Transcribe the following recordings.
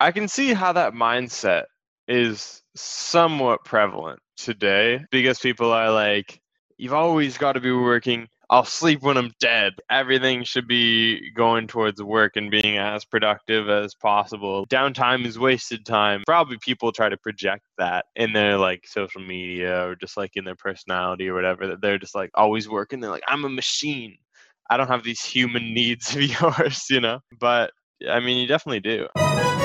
I can see how that mindset is somewhat prevalent today because people are like, you've always got to be working. I'll sleep when I'm dead. Everything should be going towards work and being as productive as possible. Downtime is wasted time. Probably people try to project that in their like social media or just like in their personality or whatever that they're just like always working. They're like, I'm a machine. I don't have these human needs of yours, you know? But I mean, you definitely do.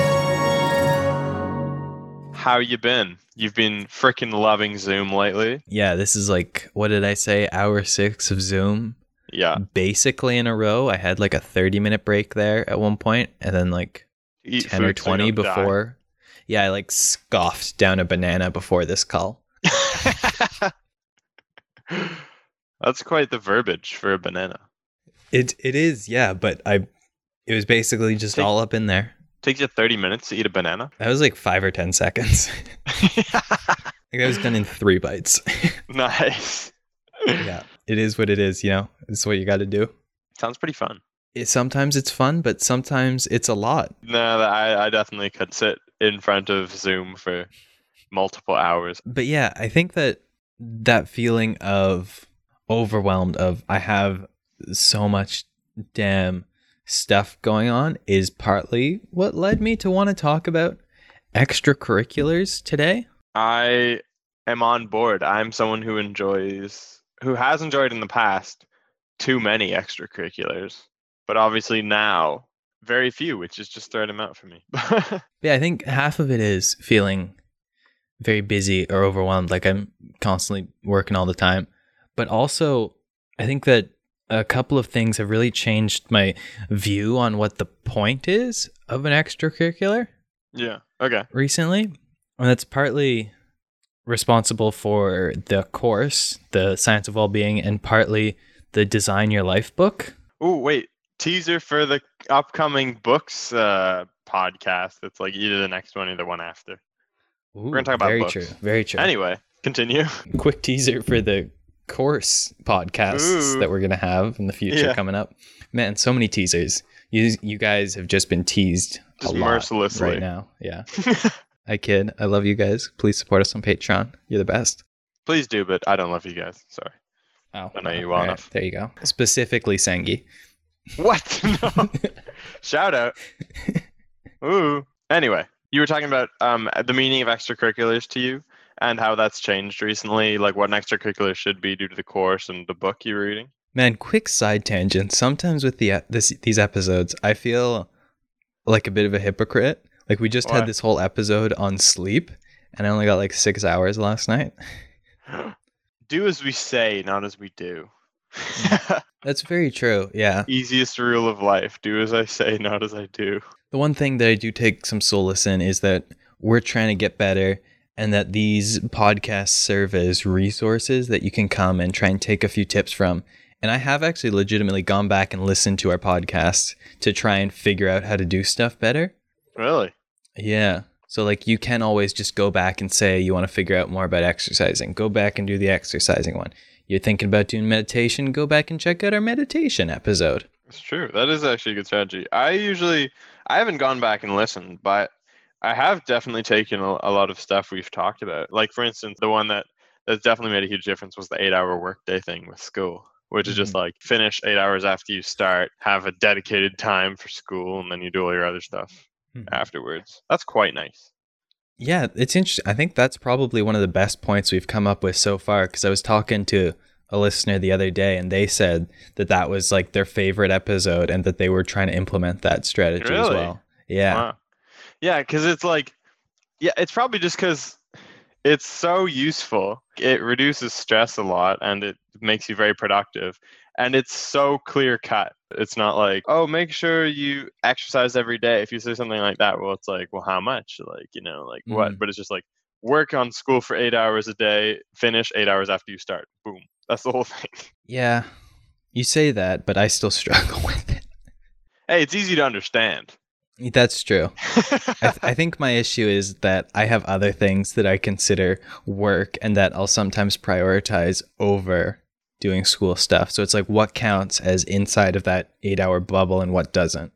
How you been? You've been freaking loving Zoom lately. Yeah, this is like what did I say? Hour six of Zoom. Yeah. Basically in a row. I had like a thirty minute break there at one point, and then like Eat ten or food so twenty die. before. Yeah, I like scoffed down a banana before this call. That's quite the verbiage for a banana. It it is, yeah, but I it was basically just Take- all up in there. Takes you 30 minutes to eat a banana. That was like five or ten seconds. like that was done in three bites. nice. yeah. It is what it is, you know. It's what you gotta do. Sounds pretty fun. It, sometimes it's fun, but sometimes it's a lot. No, I, I definitely could sit in front of Zoom for multiple hours. but yeah, I think that that feeling of overwhelmed of I have so much damn stuff going on is partly what led me to want to talk about extracurriculars today. I am on board. I'm someone who enjoys, who has enjoyed in the past too many extracurriculars, but obviously now very few, which is just throwing them out for me. Yeah, I think half of it is feeling very busy or overwhelmed, like I'm constantly working all the time. But also, I think that a couple of things have really changed my view on what the point is of an extracurricular. yeah. Okay. recently, and that's partly responsible for the course, the science of well-being, and partly the design your life book. Oh, wait. Teaser for the upcoming books uh, podcast. It's like either the next one or the one after. Ooh, We're gonna talk about books. very books. true, very true. Anyway, continue. quick teaser for the course podcasts Ooh. that we're gonna have in the future Yeah. coming up. Man, so many teasers. You you guys have just been teased Just a lot mercilessly. right now. Yeah, I kid. I love you guys. Please support us on Patreon. You're the best. Please do, but I don't love you guys. Sorry. Oh, I know you well all enough. There you go. Specifically, Sengi. What? No. Shout out. Ooh. Anyway, you were talking about um, the meaning of extracurriculars to you and how that's changed recently, like what an extracurricular should be due to the course and the book you're reading. Man, quick side tangent. Sometimes with the this these episodes, I feel like a bit of a hypocrite. Like we just Why? had this whole episode on sleep, and I only got like six hours last night. do as we say, not as we do. Mm. That's very true. Yeah. Easiest rule of life do as I say, not as I do. The one thing that I do take some solace in is that we're trying to get better and that these podcasts serve as resources that you can come and try and take a few tips from. And I have actually legitimately gone back and listened to our podcasts to try and figure out how to do stuff better. Really? Yeah. So like you can always just go back and say you want to figure out more about exercising. Go back and do the exercising one. You're thinking about doing meditation, go back and check out our meditation episode. It's true. That is actually a good strategy. I usually I haven't gone back and listened, but I have definitely taken a, a lot of stuff we've talked about. Like for instance, the one that that's definitely made a huge difference was the eight hour workday thing with school, which is just mm-hmm. like finish eight hours after you start, have a dedicated time for school, and then you do all your other stuff hmm. afterwards. That's quite nice. Yeah, it's interesting. I think that's probably one of the best points we've come up with so far because I was talking to a listener the other day and they said that that was like their favorite episode and that they were trying to implement that strategy as Really? well. Yeah. Wow. Yeah, because it's like, yeah, it's probably just because it's so useful. It reduces stress a lot and it makes you very productive. And it's so clear cut. It's not like, oh, make sure you exercise every day. If you say something like that, well, it's like, well, how much? Like, you know, like what? Mhm. But it's just like, work on school for eight hours a day, finish eight hours after you start. Boom. That's the whole thing. Yeah. You say that, but I still struggle with it. Hey, it's easy to understand. That's true. I, th- I think my issue is that I have other things that I consider work and that I'll sometimes prioritize over doing school stuff. So it's like what counts as inside of that eight hour bubble and what doesn't.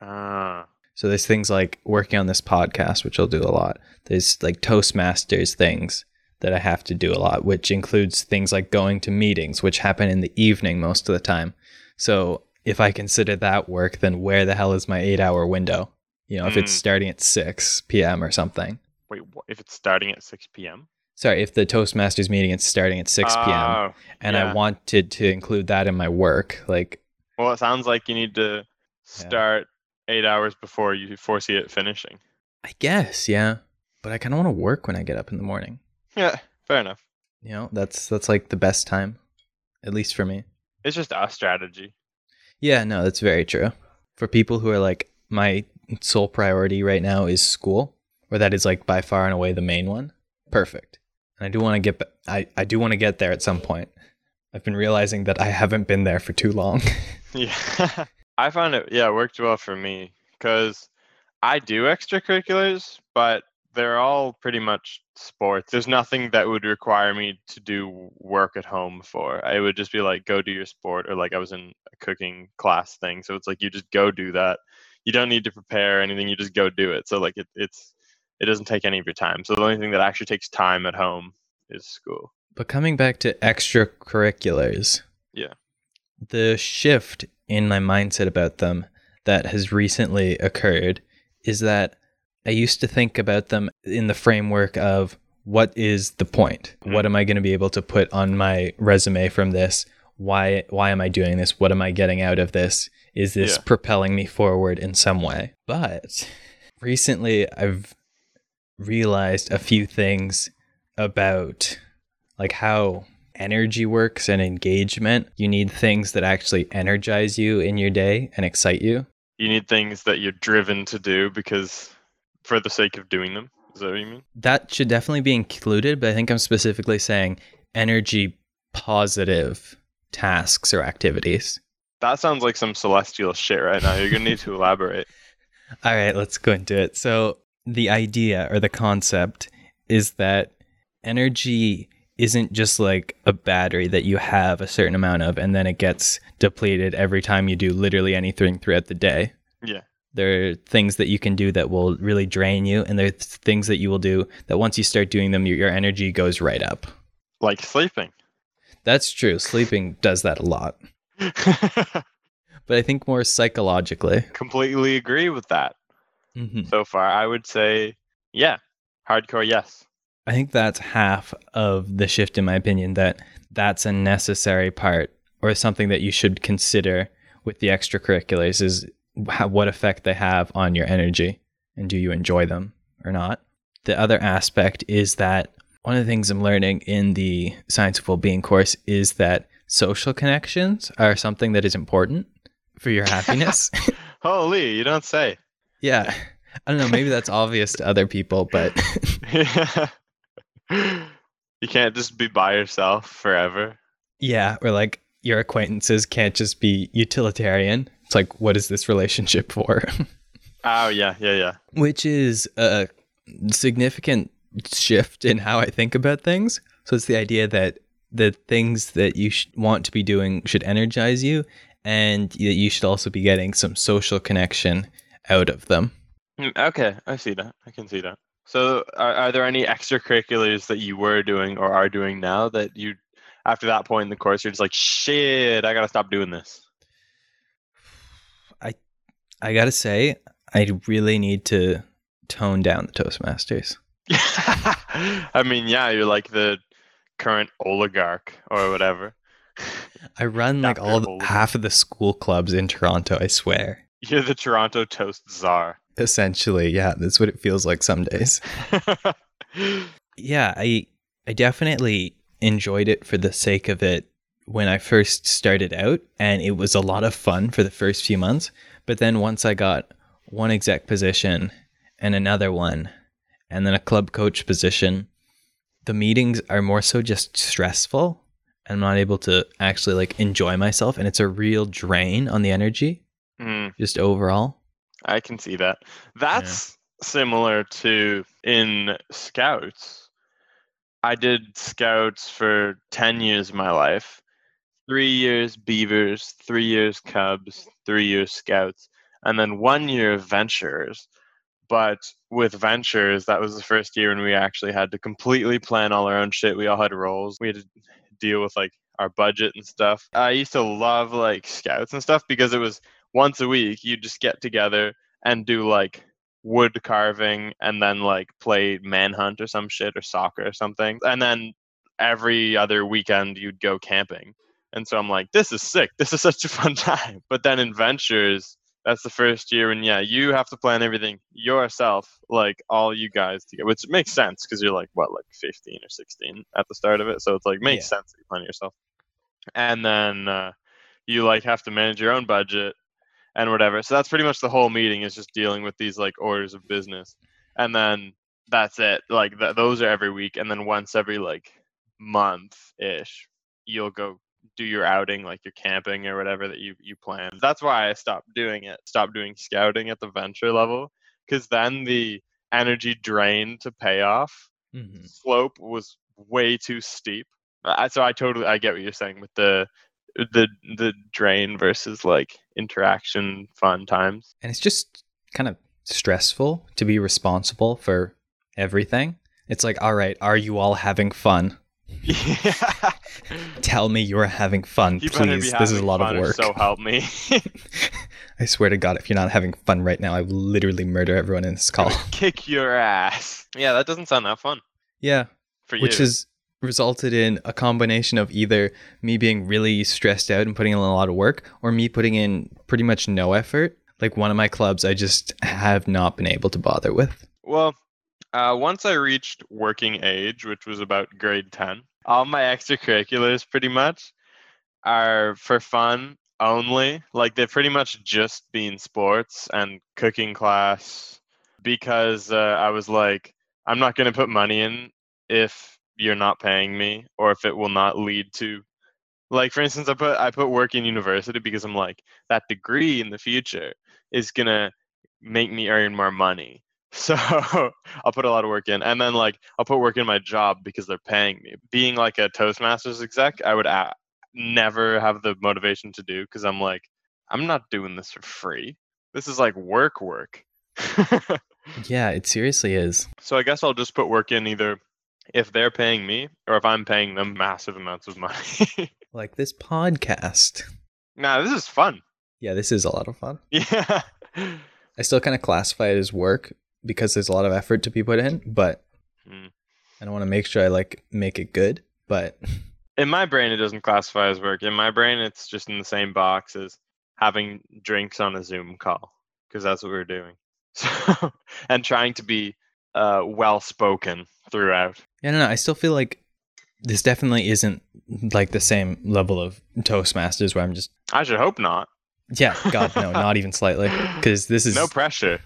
Ah. So there's things like working on this podcast, which I'll do a lot. There's like Toastmasters things that I have to do a lot, which includes things like going to meetings, which happen in the evening most of the time. So if I consider that work, then where the hell is my eight hour window? You know, if it's Mm. starting at 6 p.m. or something. Wait, wh- if it's starting at 6 p.m.? Sorry, if the Toastmasters meeting is starting at 6 p.m. Oh, and yeah. I wanted to include that in my work, like, well, it sounds like you need to start eight hours before you foresee it finishing. I guess, yeah. But I kind of want to work when I get up in the morning. Yeah, fair enough. You know, that's that's like the best time, at least for me. It's just a strategy. Yeah, no, that's very true. For people who are like, my sole priority right now is school, or that is like by far and away the main one. Perfect. And I do want to get, I I do want to get there at some point. I've been realizing that I haven't been there for too long. Yeah. I found it, yeah, it worked well for me because I do extracurriculars, but they're all pretty much sports. There's nothing that would require me to do work at home for. It would just be like, go do your sport, or like I was in a cooking class thing. So it's like, you just go do that. You don't need to prepare anything, you just go do it. So, like, it, it's, it doesn't take any of your time. So the only thing that actually takes time at home is school. But coming back to extracurriculars, Yeah. the shift in my mindset about them that has recently occurred is that I used to think about them in the framework of what is the point? Mm. What am I going to be able to put on my resume from this? Why why am I doing this? What am I getting out of this? Is this Yeah. propelling me forward in some way? But recently I've realized a few things about like how energy works and engagement. You need things that actually energize you in your day and excite you. You need things that you're driven to do because for the sake of doing them. Is that what you mean? That should definitely be included, but I think I'm specifically saying energy positive tasks or activities. That sounds like some celestial shit right now. You're gonna need to elaborate. All right, let's go into it. So, the idea or the concept is that energy isn't just like a battery that you have a certain amount of and then it gets depleted every time you do literally anything throughout the day. Yeah. There are things that you can do that will really drain you, and there's things that you will do that once you start doing them, your, your energy goes right up. Like sleeping. That's true. Sleeping does that a lot. But I think more psychologically. Completely agree with that. hmm So far, I would say, yeah, hardcore yes. I think that's half of the shift, in my opinion, that that's a necessary part or something that you should consider with the extracurriculars is how, what effect they have on your energy and do you enjoy them or not. The other aspect is that one of the things I'm learning in the Science of Wellbeing course is that social connections are something that is important for your happiness. Holy, you don't say. yeah. I don't know, maybe that's obvious to other people, but yeah. you can't just be by yourself forever. Yeah, or like your acquaintances can't just be utilitarian. It's like, what is this relationship for? Oh yeah, yeah, yeah. Which is a significant shift in how I think about things. So it's the idea that the things that you sh- want to be doing should energize you, and that you should also be getting some social connection out of them. Mm, Okay, I see that. I can see that. So, are, are there any extracurriculars that you were doing or are doing now that you, after that point in the course, you're just like, shit, I gotta stop doing this? I gotta say, I really need to tone down the Toastmasters. I mean, yeah, you're like the current oligarch or whatever. I run like all the, half of the school clubs in Toronto. I swear. You're the Toronto Toast Czar. Essentially, yeah, that's what it feels like some days. Yeah, I I definitely enjoyed it for the sake of it when I first started out and it was a lot of fun for the first few months, but then once I got one exec position and another one and then a club coach position, the meetings are more so just stressful. And I'm not able to actually like enjoy myself and it's a real drain on the energy Mm, just overall. I can see that. That's similar to in scouts. I did scouts for 10 years of my life. Three years Beavers, three years Cubs, three years Scouts. and then one year of ventures. But with ventures, that was the first year when we actually had to completely plan all our own shit. We all had roles. We had to deal with like our budget and stuff. I used to love like scouts and stuff because it was once a week you just get together and do like wood carving and then like play manhunt or some shit or soccer or something. And then every other weekend you'd go camping. And so I'm like, this is sick. This is such a fun time. But then in ventures, that's the first year and yeah, you have to plan everything yourself, like all you guys together, which makes sense because you're like what, like 15 or 16 at the start of it. So it's like makes yeah. sense that you plan yourself. And then uh, you like have to manage your own budget and whatever. So that's pretty much the whole meeting is just dealing with these like orders of business, and then that's it. Like th- those are every week, and then once every like month ish, you'll go do your outing, like your camping or whatever that you you plan. That's why I stopped doing it. Stopped doing scouting at the venture level, because then the energy drain to payoff mm-hmm. slope was way too steep. so I totally I get what you're saying with the the the drain versus like interaction fun times. And it's just kind of stressful to be responsible for everything. It's like, all right, are you all having fun? Yeah. Tell me you're having fun, you please. This is a lot of work. So help me. I swear to God, if you're not having fun right now, I will literally murder everyone in this call. Kick your ass. Yeah, that doesn't sound that fun. Yeah. For you. Which has resulted in a combination of either me being really stressed out and putting in a lot of work or me putting in pretty much no effort. Like one of my clubs, I just have not been able to bother with. Well, uh, once I reached working age, which was about grade 10, all my extracurriculars pretty much are for fun only. Like they've pretty much just been sports and cooking class because uh, I was like, I'm not going to put money in if you're not paying me or if it will not lead to like for instance i put i put work in university because i'm like that degree in the future is gonna make me earn more money so i'll put a lot of work in and then like i'll put work in my job because they're paying me being like a toastmasters exec i would a- never have the motivation to do because i'm like i'm not doing this for free this is like work work yeah it seriously is so i guess i'll just put work in either if they're paying me or if I'm paying them massive amounts of money. like this podcast. Nah, this is fun. Yeah, this is a lot of fun. Yeah. I still kind of classify it as work because there's a lot of effort to be put in, but mm. I don't want to make sure I like make it good. But in my brain, it doesn't classify as work. In my brain, it's just in the same box as having drinks on a Zoom call because that's what we're doing. So, and trying to be uh, well spoken throughout. Yeah, no, no, I still feel like this definitely isn't like the same level of Toastmasters where I'm just. I should hope not. Yeah, God, no, not even slightly. Because this is no pressure.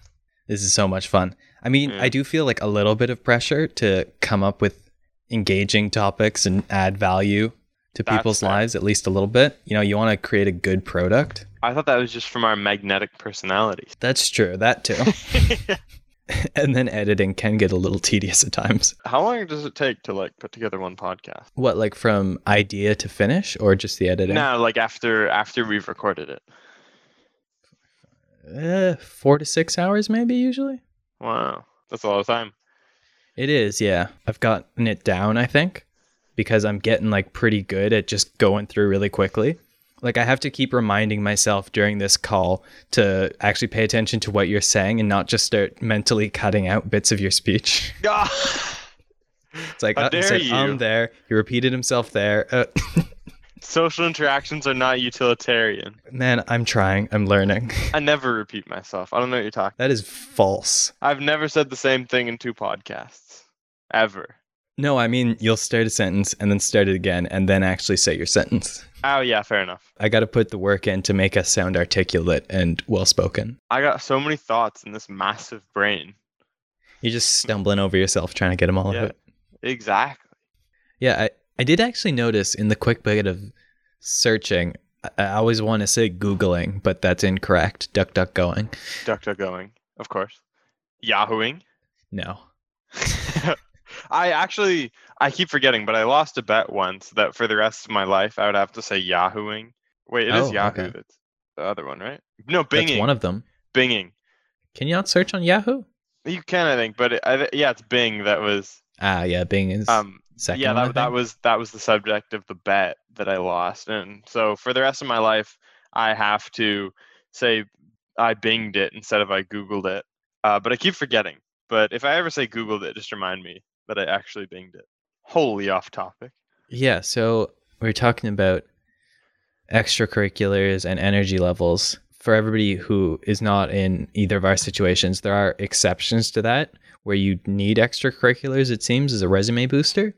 This is so much fun. I mean, I do feel like a little bit of pressure to come up with engaging topics and add value to That's people's fair. lives, at least a little bit. You know, you want to create a good product. I thought that was just from our magnetic personalities. That's true. That too. and then editing can get a little tedious at times. How long does it take to like put together one podcast? What, like from idea to finish, or just the editing? No, like after after we've recorded it. Uh, four to six hours, maybe usually. Wow, that's a lot of time. It is, yeah. I've gotten it down, I think, because I'm getting like pretty good at just going through really quickly like I have to keep reminding myself during this call to actually pay attention to what you're saying and not just start mentally cutting out bits of your speech. it's like How uh, dare you? I'm there. He repeated himself there. Uh, Social interactions are not utilitarian. Man, I'm trying. I'm learning. I never repeat myself. I don't know what you're talking. That is false. I've never said the same thing in two podcasts. Ever. No, I mean you'll start a sentence and then start it again and then actually say your sentence. Oh yeah, fair enough. I got to put the work in to make us sound articulate and well spoken. I got so many thoughts in this massive brain. You're just stumbling over yourself trying to get them all yeah, out. Exactly. Yeah, I, I did actually notice in the quick bit of searching, I, always want to say Googling, but that's incorrect. Duck, duck, going. Duck, duck, going. Of course. Yahooing? No. I actually I keep forgetting, but I lost a bet once that for the rest of my life I would have to say Yahooing. Wait, it oh, is Yahoo. Okay. That's the other one, right? No, Binging. That's one of them. Binging. Can you not search on Yahoo? You can, I think, but it, I, yeah, it's Bing that was. Ah, yeah, Bing is Um, second. yeah, that, that was that was the subject of the bet that I lost, and so for the rest of my life, I have to say I Binged it instead of I Googled it. Uh, but I keep forgetting. But if I ever say Googled it, just remind me that I actually Binged it. Wholly off topic. Yeah, so we're talking about extracurriculars and energy levels. For everybody who is not in either of our situations, there are exceptions to that where you need extracurriculars, it seems, as a resume booster.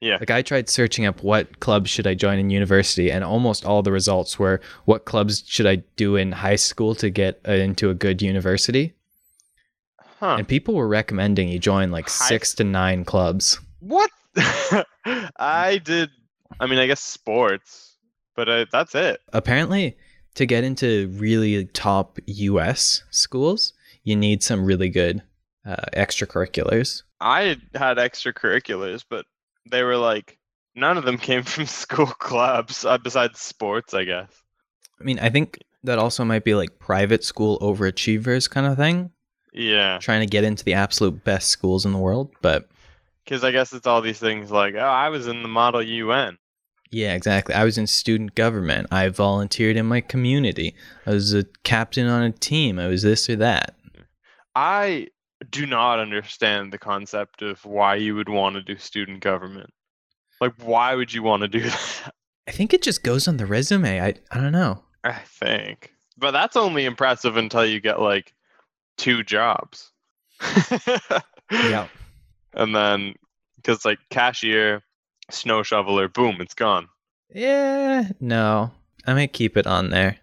Yeah. Like I tried searching up what clubs should I join in university, and almost all the results were what clubs should I do in high school to get uh, into a good university. Huh? And people were recommending you join like High- six to nine clubs. What? I did. I mean, I guess sports, but uh, that's it. apparently to get into really top US schools, you need some really good uh, extracurriculars. I had extracurriculars, but they were like none of them came from school clubs uh, besides sports, I guess. I mean, I think that also might be like private school overachievers kind of thing, Yeah, trying to get into the absolute best schools in the world. But because I guess it's all these things like, oh, I was in the Model UN. yeah, exactly. I was in student government. I volunteered in my community. I was a captain on a team. I was this or that. I do not understand the concept of why you would want to do student government. Like, why would you want to do that? I think it just goes on the resume. I I don't know. I think, but that's only impressive until you get like two jobs. Yeah. and then because like cashier, snow shoveler, boom, it's gone. Yeah, no. I might keep it on there.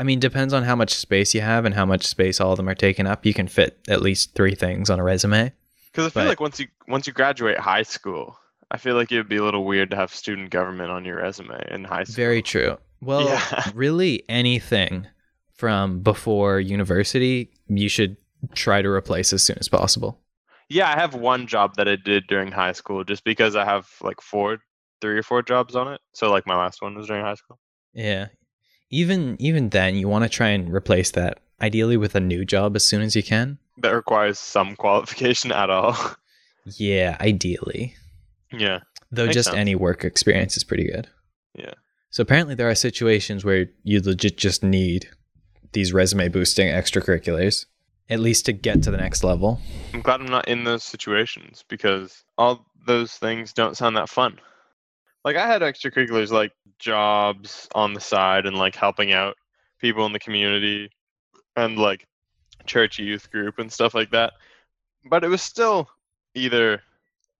I mean, depends on how much space you have and how much space all of them are taking up. You can fit at least three things on a resume. Because I feel But- like once you once you graduate high school, I feel like it would be a little weird to have student government on your resume in high school. Very true. Well, Yeah. really anything from before university, you should try to replace as soon as possible. Yeah, I have one job that I did during high school just because I have like four, three or four jobs on it. So like my last one was during high school. Yeah. Even even then, you want to try and replace that ideally with a new job as soon as you can. That requires some qualification at all. Yeah, ideally. yeah. Though just sense. any work experience is pretty good. Yeah. So apparently there are situations where you legit just need these resume boosting extracurriculars, at least to get to the next level. I'm glad I'm not in those situations because all those things don't sound that fun. Like I had extracurriculars like jobs on the side and like helping out people in the community and like church youth group and stuff like that. But it was still either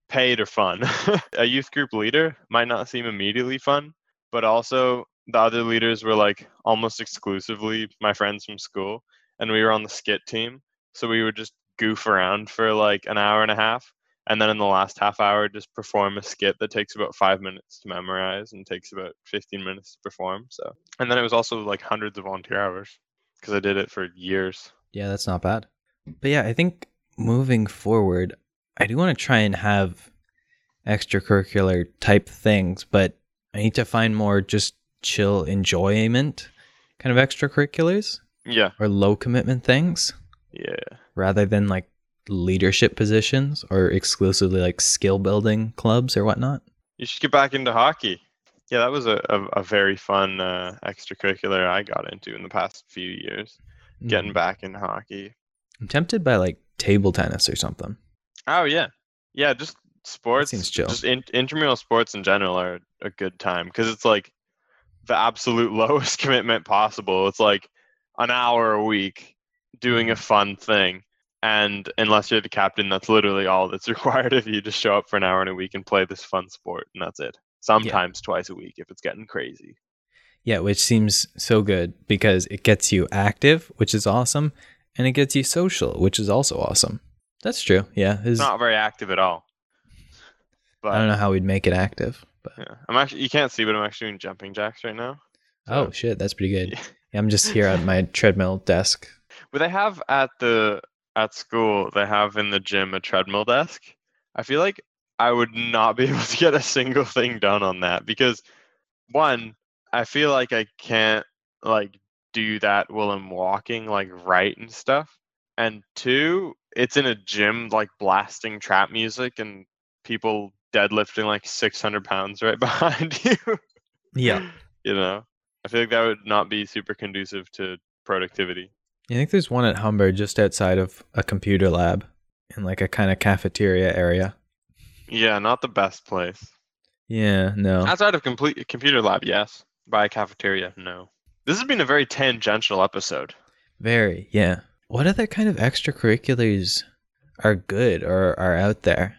paid or fun. A youth group leader might not seem immediately fun, but also the other leaders were like almost exclusively my friends from school and we were on the skit team. So we would just goof around for like an hour and a half and then in the last half hour just perform a skit that takes about five minutes to memorize and takes about 15 minutes to perform so. And then it was also like hundreds of volunteer hours because i did it for years. Yeah, that's not bad. But yeah, I think moving forward, I do want to try and have extracurricular type things, but I need to find more just chill enjoyment kind of extracurriculars yeah. or low commitment things yeah. rather than like leadership positions or exclusively like skill building clubs or whatnot. you should get back into hockey yeah that was a, a, a very fun uh, extracurricular i got into in the past few years getting Mm. back into hockey I'm tempted by like table tennis or something. oh yeah yeah just sports seems chill. just in, intramural sports in general are a good time because it's like the absolute lowest commitment possible it's like an hour a week doing a fun thing and unless you're the captain that's literally all that's required of you to show up for an hour in a week and play this fun sport and that's it sometimes twice a week if it's getting crazy Yeah, which seems so good because it gets you active, which is awesome, and it gets you social, which is also awesome. That's true. Yeah, it's not very active at all but I don't know how we'd make it active, but yeah i'm actually you can't see but i'm actually doing jumping jacks right now oh shit, that's pretty good. Yeah. Yeah, I'm just here at my treadmill desk. But they have at the at school, they have in the gym a treadmill desk. I feel like I would not be able to get a single thing done on that because one, I feel like I can't like do that while I'm walking, like write and stuff. And two, it's in a gym, like blasting trap music and people deadlifting like 600 pounds right behind you. Yeah. you know, I feel like that would not be super conducive to productivity. I think there's one at Humber just outside of a computer lab in like a kind of cafeteria area. Yeah, not the best place. Yeah, no. Outside of complete computer lab, yes. By a cafeteria, no. This has been a very tangential episode. Very, yeah. What other kind of extracurriculars are good or are out there?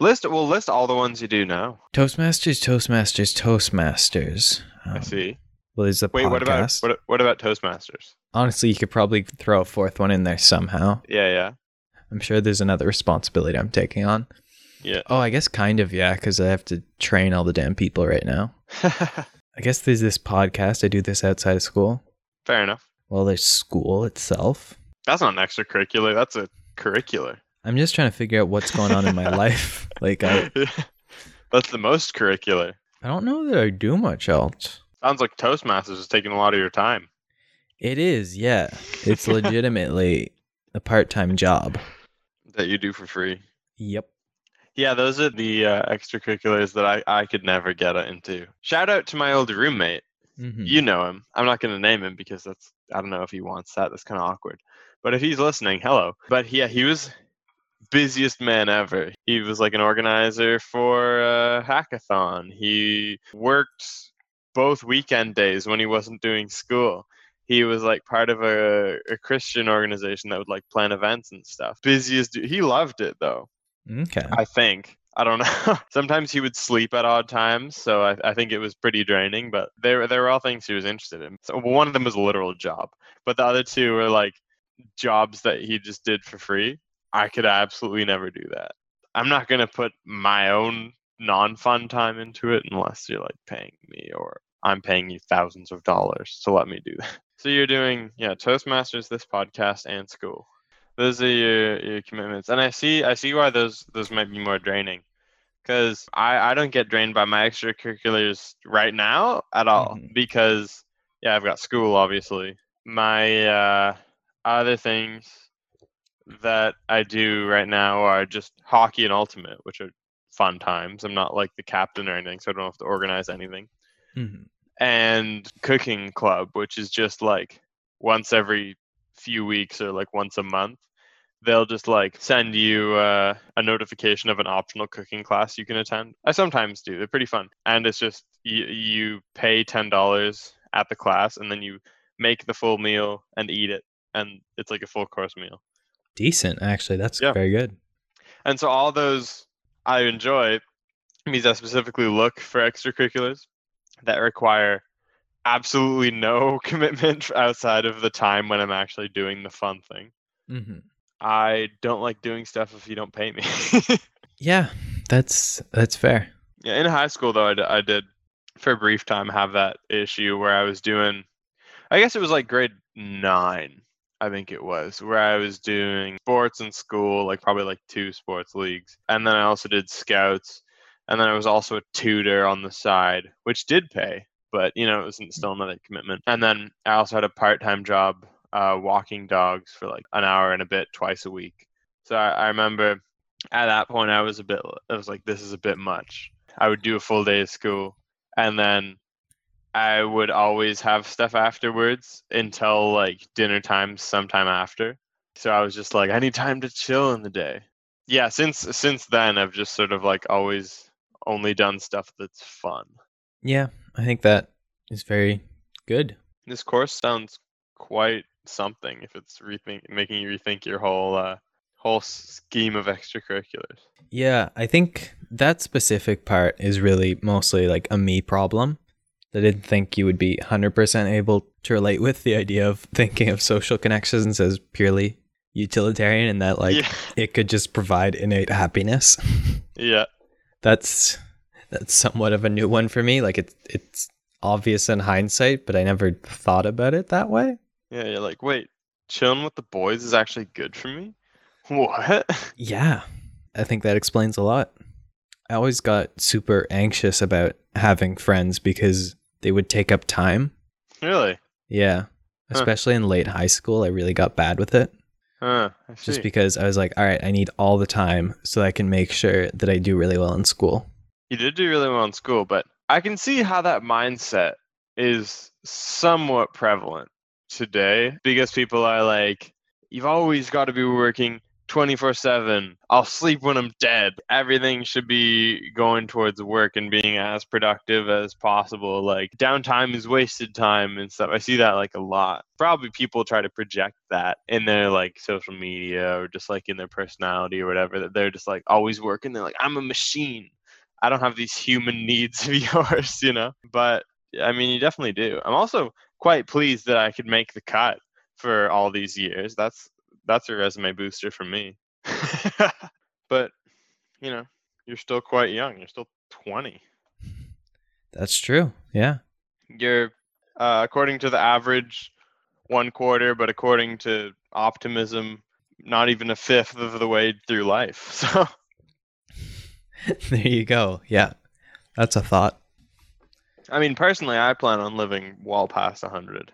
List well, list all the ones you do know. Toastmasters, Toastmasters, Toastmasters. I Um, see. Well, there's a Wait, what about what, what about Toastmasters? Honestly, you could probably throw a fourth one in there somehow. Yeah, yeah. I'm sure there's another responsibility I'm taking on. yeah, Oh, I guess kind of, yeah, because I have to train all the damn people right now. I guess there's this podcast. I do this outside of school. Fair enough. Well, there's school itself. That's not an extracurricular. That's a curricular. I'm just trying to figure out what's going on in my life. Like, I, That's the most curricular. I don't know that I do much else. Sounds like Toastmasters is taking a lot of your time. It is, yeah. It's legitimately a part time job. that you do for free. Yep. Yeah, those are the uh, extracurriculars that I, I could never get into. Shout out to my old roommate. Mm-hmm. You know him. I'm not going to name him because that's I don't know if he wants that. That's kind of awkward. But if he's listening, hello. But yeah, he was busiest man ever. He was like an organizer for a hackathon. He worked both weekend days when he wasn't doing school. He was like part of a, a Christian organization that would like plan events and stuff. Busiest. dude. He loved it though. Okay. I think. I don't know. Sometimes he would sleep at odd times, so I, I think it was pretty draining. But they were they were all things he was interested in. So one of them was a literal job, but the other two were like jobs that he just did for free. I could absolutely never do that. I'm not gonna put my own non-fun time into it unless you're like paying me or I'm paying you thousands of dollars to let me do that. So you're doing yeah Toastmasters, this podcast, and school. Those are your, your commitments. And i see i see why those those might be more draining. Because i i don't get drained by my extracurriculars right now at all Mhm. because yeah i've got school obviously. My uh other things that i do right now are just hockey and ultimate which are fun times. I'm not like the captain or anything so i don't have to organize anything. Hmm and cooking club which is just like once every few weeks or like once a month they'll just like send you uh, a notification of an optional cooking class you can attend i sometimes do they're pretty fun and it's just you, you pay $10 at the class and then you make the full meal and eat it and it's like a full course meal Decent, actually. That's Yeah. very good. and so all those i enjoy means i specifically look for extracurriculars that require absolutely no commitment outside of the time when i'm actually doing the fun thing hmm I don't like doing stuff if you don't pay me. Yeah, that's that's fair. yeah, in high school though, I, d- I did for a brief time have that issue where I was doing, I guess it was like grade nine, I think it was, where I was doing sports in school, like probably like two sports leagues, and then I also did scouts, and then I was also a tutor on the side, which did pay, but you know it wasn't still another commitment. And then I also had a part-time job uh, walking dogs for like an hour and a bit twice a week. So I, I remember at that point I was a bit I was like this is a bit much. I would do a full day of school and then I would always have stuff afterwards until like dinner time sometime after. So I was just like I need time to chill in the day. Yeah, since since then I've just sort of like always only done stuff that's fun. Yeah, I think that is very good. This course sounds quite something if it's rethink making you rethink your whole uh whole scheme of extracurriculars. Yeah, I think that specific part is really mostly like a me problem. I didn't think you would be 100% able to relate with the idea of thinking of social connections as purely utilitarian and that like yeah. it could just provide innate happiness. Yeah. That's that's somewhat of a new one for me. Like it's it's obvious in hindsight, but I never thought about it that way. Yeah, you're like, wait, chilling with the boys is actually good for me? What? Yeah, I think that explains a lot. I always got super anxious about having friends because they would take up time. really? Yeah. especially in late high school. I really got bad with it Huh, just because I was like, all right, I need all the time so I can make sure that I do really well in school. You did do really well in school, but I can see how that mindset is somewhat prevalent today because people are like, you've always got to be working 24 7. I'll sleep when I'm dead. Everything should be going towards work and being as productive as possible. Like, downtime is wasted time and stuff. I see that like a lot. Probably people try to project that in their like social media or just like in their personality or whatever, that they're just like always working. They're like, I'm a machine. I don't have these human needs of yours, you know? But I mean, you definitely do. I'm also quite pleased that I could make the cut for all these years. That's that's a resume booster for me. but you know, you're still quite young. You're still 20. That's true. Yeah. You're uh, according to the average one quarter, but according to optimism, not even a fifth of the way through life. So there you go. Yeah. That's a thought. I mean, personally, I plan on living well past 100.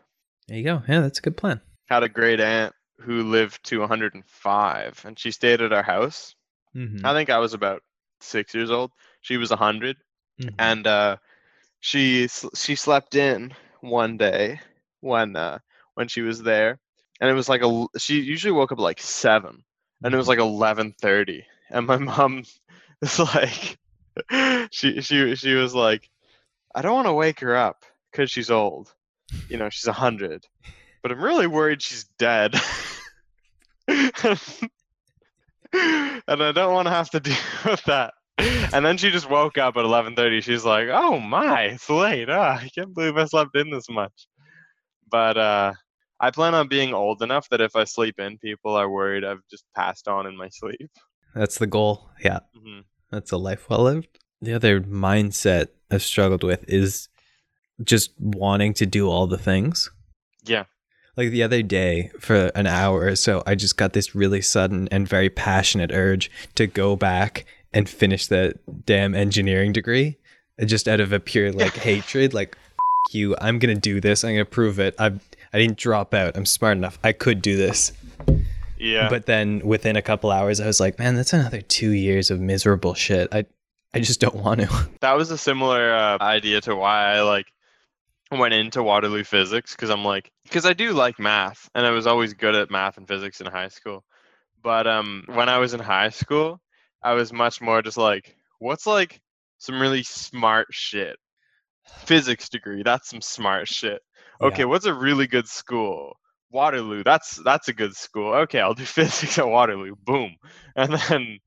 There you go. Yeah, that's a good plan. Had a great aunt who lived to 105, and she stayed at our house. Mm-hmm. I think I was about six years old. She was 100, and uh, she she slept in one day when uh, when she was there, and it was like a she usually woke up at like seven, and it was like 11:30, and my mom was like, she she she was like, I don't want to wake her up because she's old, you know, she's 100, but I'm really worried she's dead. and I don't want to have to deal with that. And then she just woke up at 11:30. She's like, "Oh my, it's late. Ah, I can't believe I slept in this much." But uh, I plan on being old enough that if I sleep in, people are worried I've just passed on in my sleep. That's the goal. Yeah. hmm That's a life well lived. The other mindset I've struggled with is just wanting to do all the things. Yeah. Like the other day, for an hour or so, I just got this really sudden and very passionate urge to go back and finish that damn engineering degree, uh, just out of a pure like hatred. Like, "F- you, I'm gonna do this. I'm gonna prove it. I I didn't drop out. I'm smart enough. I could do this. Yeah. But then within a couple hours, I was like, man, that's another two years of miserable shit. I I just don't want to. that was a similar uh, idea to why I like went into Waterloo physics because I'm like because I do like math and I was always good at math and physics in high school. But um when I was in high school, I was much more just like what's like some really smart shit. Physics degree, that's some smart shit. Okay, Yeah. what's a really good school? Waterloo, that's that's a good school. Okay, I'll do physics at Waterloo. Boom. And then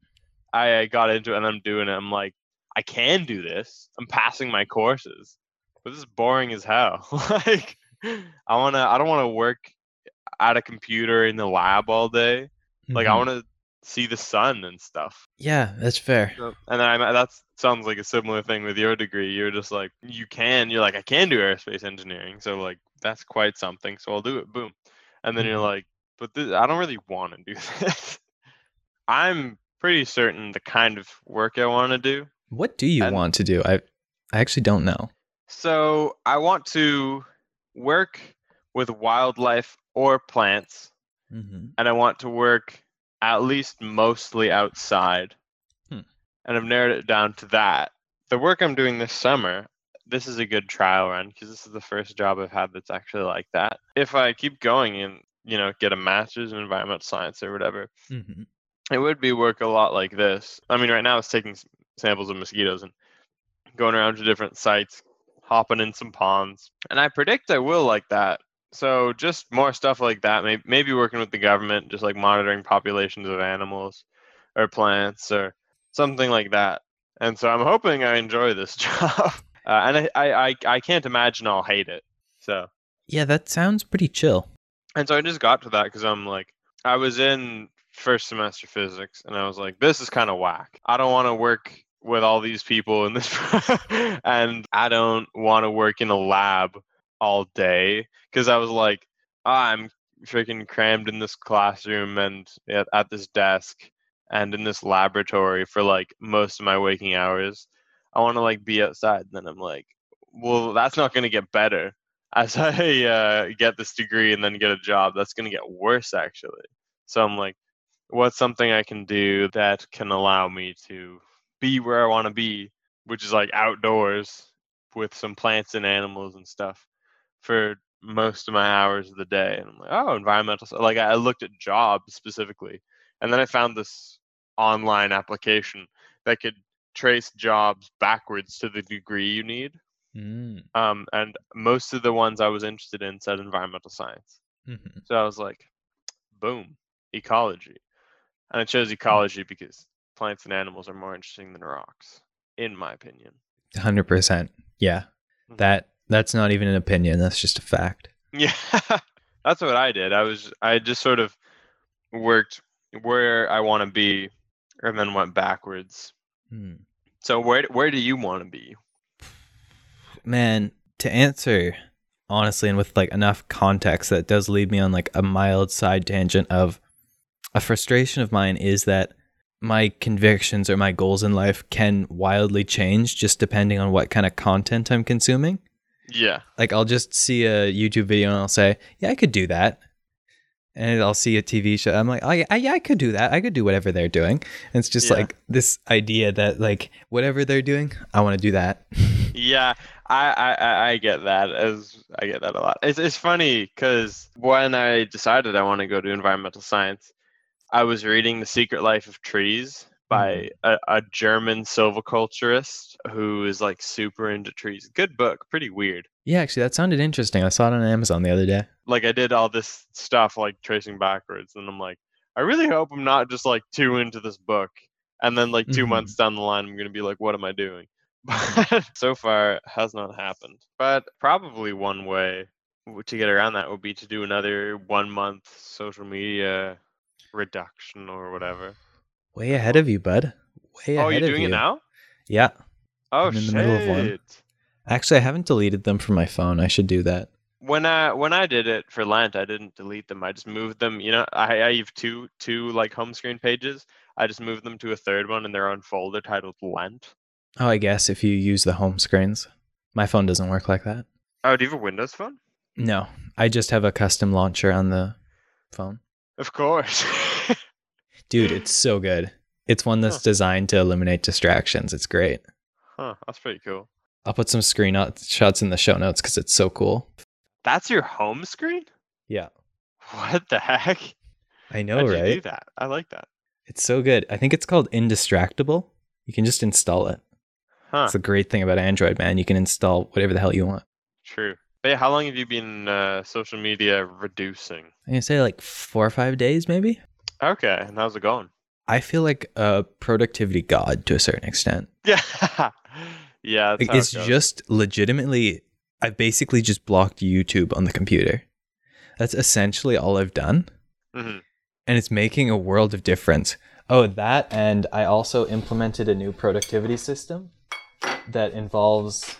I got into it and I'm doing it. I'm like, I can do this. I'm passing my courses. This is boring as hell. like I wanna I don't wanna work at a computer in the lab all day. Like I Mhm. wanna see the sun and stuff. Yeah, that's fair. So- And then I that sounds like a similar thing with your degree. You're just like you can. You're like I can do aerospace engineering. So like that's quite something. So I'll do it. Boom. And then you're Mhm. like, but this, I don't really want to do this. I'm pretty certain the kind of work I want to do. What do you And- want to do? I I actually don't know. So I want to work with wildlife or plants, Mm-hmm. and I want to work at least mostly outside. Hmm. And I've narrowed it down to that. The work I'm doing this summer, this is a good trial run because this is the first job I've had that's actually like that. If I keep going and you know get a master's in environmental science or whatever, Mm-hmm. it would be work a lot like this. I mean, right now it's taking samples of mosquitoes and going around to different sites, hopping in some ponds. And I predict I will like that. So just more stuff like that. Maybe, maybe working with the government, just like monitoring populations of animals or plants or something like that. And so I'm hoping I enjoy this job. Uh, and I, I, I, I can't imagine I'll hate it. So Yeah, that sounds pretty chill. and so I just got to that because I'm like, I was in first semester physics, and I was like, this is kind of whack. I don't want to work with all these people in this, and I don't want to work in a lab all day because I was like, ah, I'm freaking crammed in this classroom and at, at this desk and in this laboratory for like most of my waking hours. I want to like be outside. And then I'm like, well, that's not going to get better as I uh, get this degree and then get a job, that's going to get worse actually. So I'm like, what's something I can do that can allow me to be where I want to be, which is like outdoors with some plants and animals and stuff for most of my hours of the day. And I'm like, oh, environmental. Like I looked at jobs specifically, and then I found this online application that could trace jobs backwards to the degree you need. Mm. Um, and most of the ones I was interested in said environmental science. Mhm. So I was like, boom, ecology. And I chose ecology because plants and animals are more interesting than rocks, in my opinion. 100%. Yeah. Mhm. That that's not even an opinion, that's just a fact. Yeah, that's what I did. I was I just sort of worked where I want to be, and then went backwards. Hmm. So where where do you want to be? Man, to answer honestly and with like enough context that does lead me on like a mild side tangent of a frustration of mine is that my convictions or my goals in life can wildly change just depending on what kind of content I'm consuming. Yeah, Like I'll just see a YouTube video and I'll say, "Yeah, I could do that." And I'll see a TV show. I'm like, "Oh yeah, I, yeah, I could do that. I could do whatever they're doing." And it's just Yeah. like this idea that like whatever they're doing, I want to do that. yeah. I, I I- I get that as I get that a lot. It's it's funny because when I decided I want to go to environmental science, I was reading The Secret Life of Trees by a, a German silviculturist who is like super into trees. Good book, pretty weird. Yeah, actually, that sounded interesting. I saw it on Amazon the other day. like I did all this stuff like tracing backwards, and I'm like, I really hope I'm not just like too into this book, and then like 2 Mhm. months down the line, I'm gonna be like, what am I doing? But so far, it has not happened. But probably one way to get around that would be to do another one month social media reduction or whatever. Way ahead of you, bud. Way oh, ahead you're doing you. it now? Yeah. Oh I'm in shit! the middle of one. Actually, I haven't deleted them from my phone. I should do that. when I when I did it for Lent, I didn't delete them. I just moved them. You know, I I have two two like home screen pages. I just moved them to a third one in their own folder titled Lent. Oh, I guess if you use the home screens. My phone doesn't work like that. Oh, do you have a Windows phone? No, I just have a custom launcher on the phone. Of course. Dude, it's so good. It's one that's Huh. designed to eliminate distractions. It's great. huh, that's pretty cool. I'll put some screen shots in the show notes because it's so cool. That's your home screen? Yeah. What the heck? I know, How'd you do right? that? I like that. It's so good. I think it's called Indistractable. You can just install it. Huh. It's the great thing about Android, man. You can install whatever the hell you want. True. Yeah, how long have you been uh, social media reducing? I'm gonna say like four or five days, maybe. Okay, and how's it going? I feel like a productivity god to a certain extent. Yeah. yeah, Like, how it it's just legitimately, I basically just blocked YouTube on the computer. That's essentially all I've done. Mhm. And it's making a world of difference. Oh, that, and I also implemented a new productivity system that involves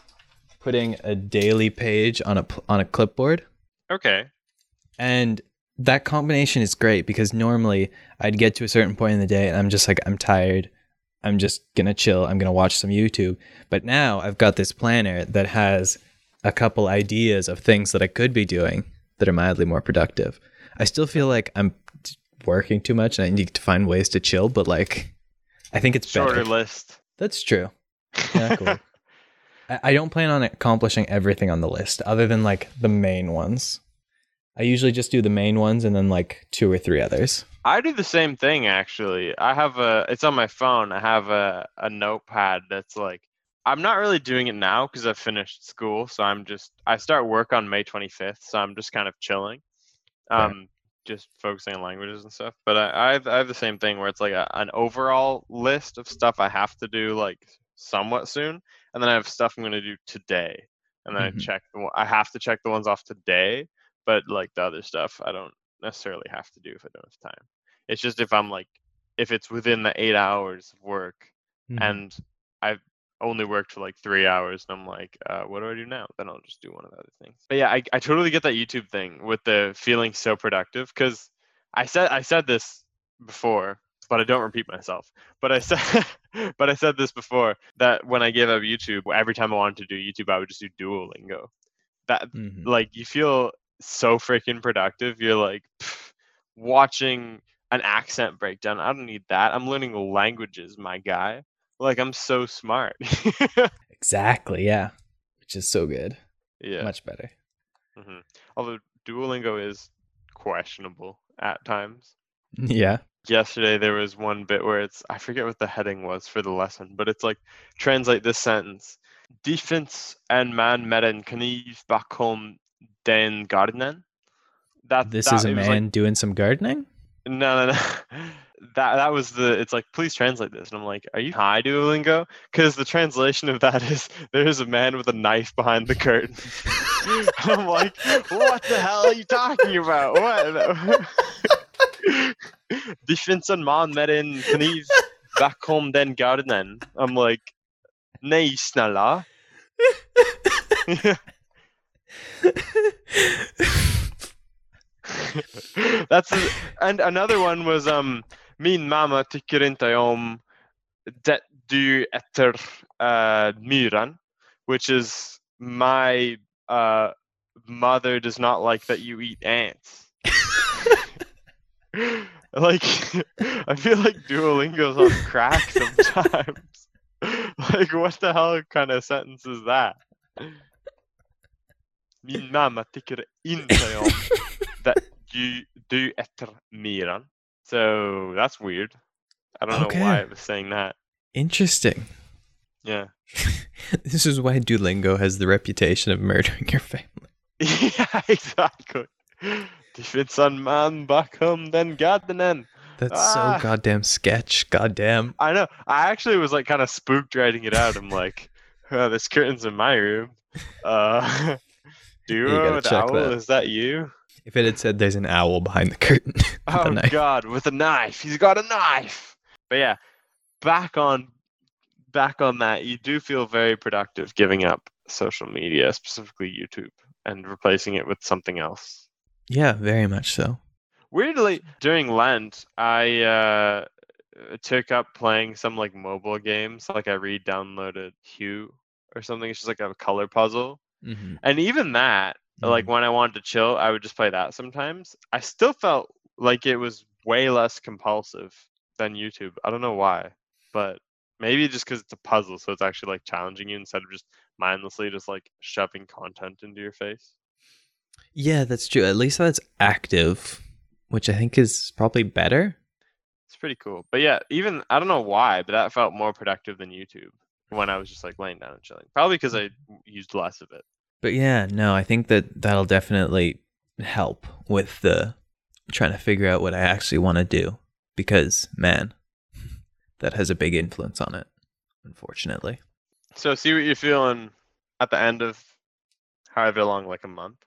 putting a daily page on a on a clipboard. Okay. And that combination is great because normally I'd get to a certain point in the day and I'm just like, I'm tired. I'm just going to chill. I'm going to watch some YouTube. But now I've got this planner that has a couple ideas of things that I could be doing that are mildly more productive. I still feel like I'm working too much and I need to find ways to chill, but like, I think it's Shorter better. list. That's true. Yeah, cool. I don't plan on accomplishing everything on the list other than like the main ones. I usually just do the main ones and then like two or three others. I do the same thing actually. I have a it's on my phone. I have a, a notepad that's like I'm not really doing it now because I've finished school, so I'm just I start work on May 25th, so I'm just kind of chilling. Um just focusing on languages and stuff. But I I have, I have the same thing where it's like a, an overall list of stuff I have to do like somewhat soon, and then I have stuff I'm going to do today. And then Mhm. I check the I have to check the ones off today, but like the other stuff I don't necessarily have to do if I don't have time. It's just if I'm like, if it's within the eight hours of work Mm-hmm. and I've only worked for like three hours and I'm like, uh, what do I do now? Then I'll just do one of the other things. But yeah, I, I totally get that YouTube thing with the feeling so productive because I said I said this before, but I don't repeat myself. But I said but I said this before that when I gave up YouTube, every time I wanted to do YouTube, I would just do Duolingo that Mhm. like you feel so freaking productive. You're like pff, watching an accent breakdown. I don't need that. I'm learning languages, my guy. Like I'm so smart. Exactly. Yeah. Which is so good. yeah. Much better. hmm Although Duolingo is questionable at times. Yeah. Yesterday there was one bit where it's I forget what the heading was for the lesson, but it's like translate this sentence. Defense and man meren kniv bakom den garden. That This that, is a man like, doing some gardening. no, no, no. That that was the. It's like please translate this, and I'm like, are you high Duolingo? Because the translation of that is there is a man with a knife behind the curtain. I'm like, what the hell are you talking about? What? Defense en man med en kniv bakom den garden. I'm like, nej snälla. That's a, and another one was um min mamma tycker inte om det du äter uh, myran, which is my uh, mother does not like that you eat ants. like I feel like Duolingo's on crack sometimes. like what the hell kind of sentence is that? Min mamma tycker inte om that you do äter myran. So that's weird. I don't know why Okay. it was saying that. Interesting. Yeah. This is why Duolingo has the reputation of murdering your family. yeah, exactly. Defense on man bakom then garden. That's Ah. so goddamn sketch. Goddamn. I know. I actually was like kind of spooked writing it out. I'm like, oh, this curtain's in my room. Uh, Duo, check owl, that. is that you? If it had said there's an owl behind the curtain, Oh. God, with a knife. He's got a knife. But yeah, back on, back on that. You do feel very productive giving up social media, specifically YouTube, and replacing it with something else. Yeah, very much so. Weirdly, during Lent, I uh, took up playing some like mobile games. Like I re-downloaded Hue or something. It's just like a color puzzle. Mm-hmm. And even that, like when I wanted to chill, I would just play that sometimes. I still felt like it was way less compulsive than YouTube. I don't know why, but maybe just because it's a puzzle, so it's actually like challenging you instead of just mindlessly just like shoving content into your face. Yeah, that's true. At least that's active, which I think is probably better. It's pretty cool. But yeah, even I don't know why, but that felt more productive than YouTube when I was just like laying down and chilling. Probably because I used less of it. But yeah, no, I think that that'll definitely help with the trying to figure out what I actually want to do because man, that has a big influence on it, unfortunately. So see what you're feeling at the end of however long, like a month.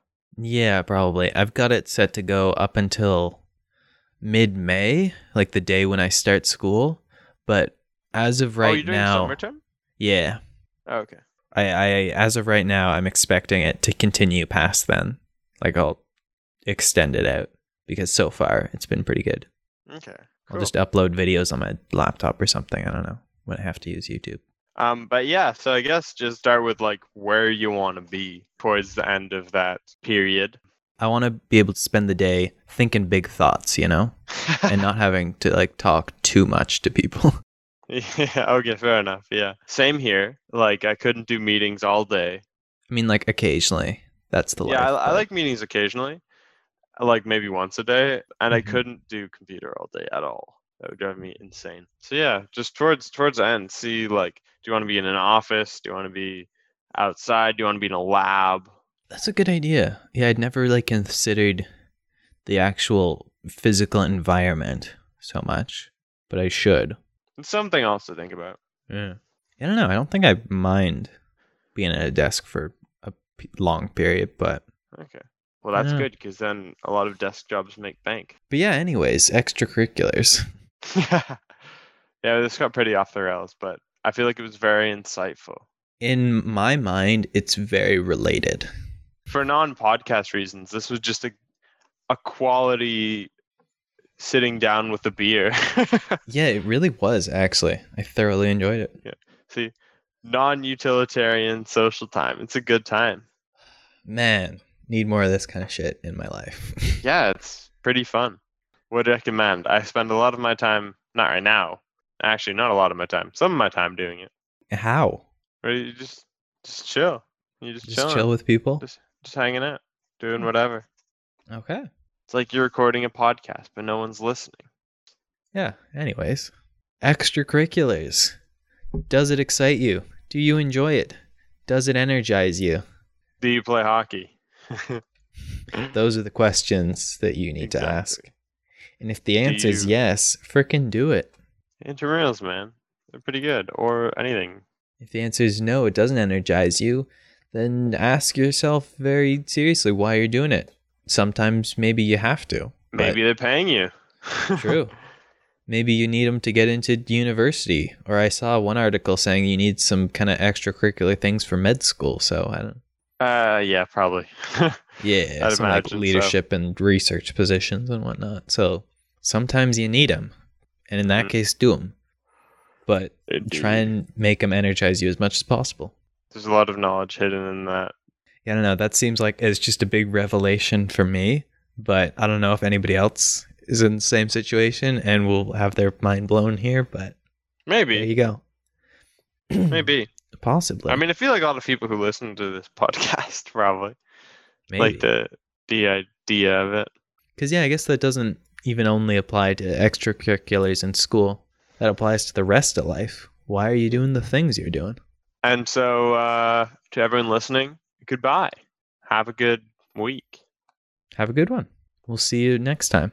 Yeah, probably. I've got it set to go up until mid May, like the day when I start school. But as of oh, right you're doing now, summer term? yeah, Oh, okay. I, I as of right now, I'm expecting it to continue past then. Like I'll extend it out because so far it's been pretty good. Okay. I'll just upload videos on my laptop or something. I don't know when I have to use YouTube. Um, but yeah, so I guess just start with like where you want to be towards the end of that period. I want to be able to spend the day thinking big thoughts, you know, and not having to like talk too much to people. yeah, okay, fair enough. Yeah. Same here. Like I couldn't do meetings all day. I mean, like occasionally. That's the yeah, I, life, I but- like meetings occasionally. Like maybe once a day, and I Mhm. couldn't do computer all day at all. That would drive me insane. So yeah, just towards towards the end, see like, do you want to be in an office? Do you want to be outside? Do you want to be in a lab? That's a good idea. Yeah, I'd never like considered the actual physical environment so much, but I should. It's something else to think about. Yeah. I don't know. I don't think I mind being at a desk for a p- long period, but Okay. Well, that's good because then a lot of desk jobs make bank. but yeah. Anyways, extracurriculars. yeah, this got pretty off the rails, but I feel like it was very insightful. In my mind, it's very related. For non-podcast reasons, this was just a a quality sitting down with a beer. Yeah, it really was actually. I thoroughly enjoyed it. Yeah. See, non-utilitarian social time. It's a good time. Man, need more of this kind of shit in my life. Yeah, it's pretty fun. Would recommend. I spend a lot of my time, not right now, actually, not a lot of my time, some of my time doing it. How? Where you just, just chill. You just, Just chill with people? just, just hanging out, doing Hmm. whatever. Okay. It's like you're recording a podcast, but no one's listening. Yeah. Anyways, extracurriculars. Does it excite you? Do you enjoy it? Does it energize you? Do you play hockey? Those are the questions that you need to ask. And if the answer is yes, frickin' do it. Intramurals, man. They're pretty good. Or anything. If the answer is no, it doesn't energize you, then ask yourself very seriously why you're doing it. Sometimes maybe you have to. Maybe they're paying you. True. Maybe you need them to get into university. Or I saw one article saying you need some kind of extracurricular things for med school. So I don't. Uh, yeah, probably. Yeah, I'd some like imagine so. leadership and research positions and whatnot. So sometimes you need them, and in that Mhm. case, do them. But try and make them energize you as much as possible. There's a lot of knowledge hidden in that. Yeah, I don't know. That seems like it's just a big revelation for me, but I don't know if anybody else is in the same situation and will have their mind blown here. But maybe. there you go. Maybe. Possibly. I mean, I feel like a lot of people who listen to this podcast probably maybe. like the the idea of it. Because, yeah, I guess that doesn't even only apply to extracurriculars in school, that applies to the rest of life. Why are you doing the things you're doing? And so, uh, to everyone listening, goodbye. Have a good week. Have a good one. We'll see you next time.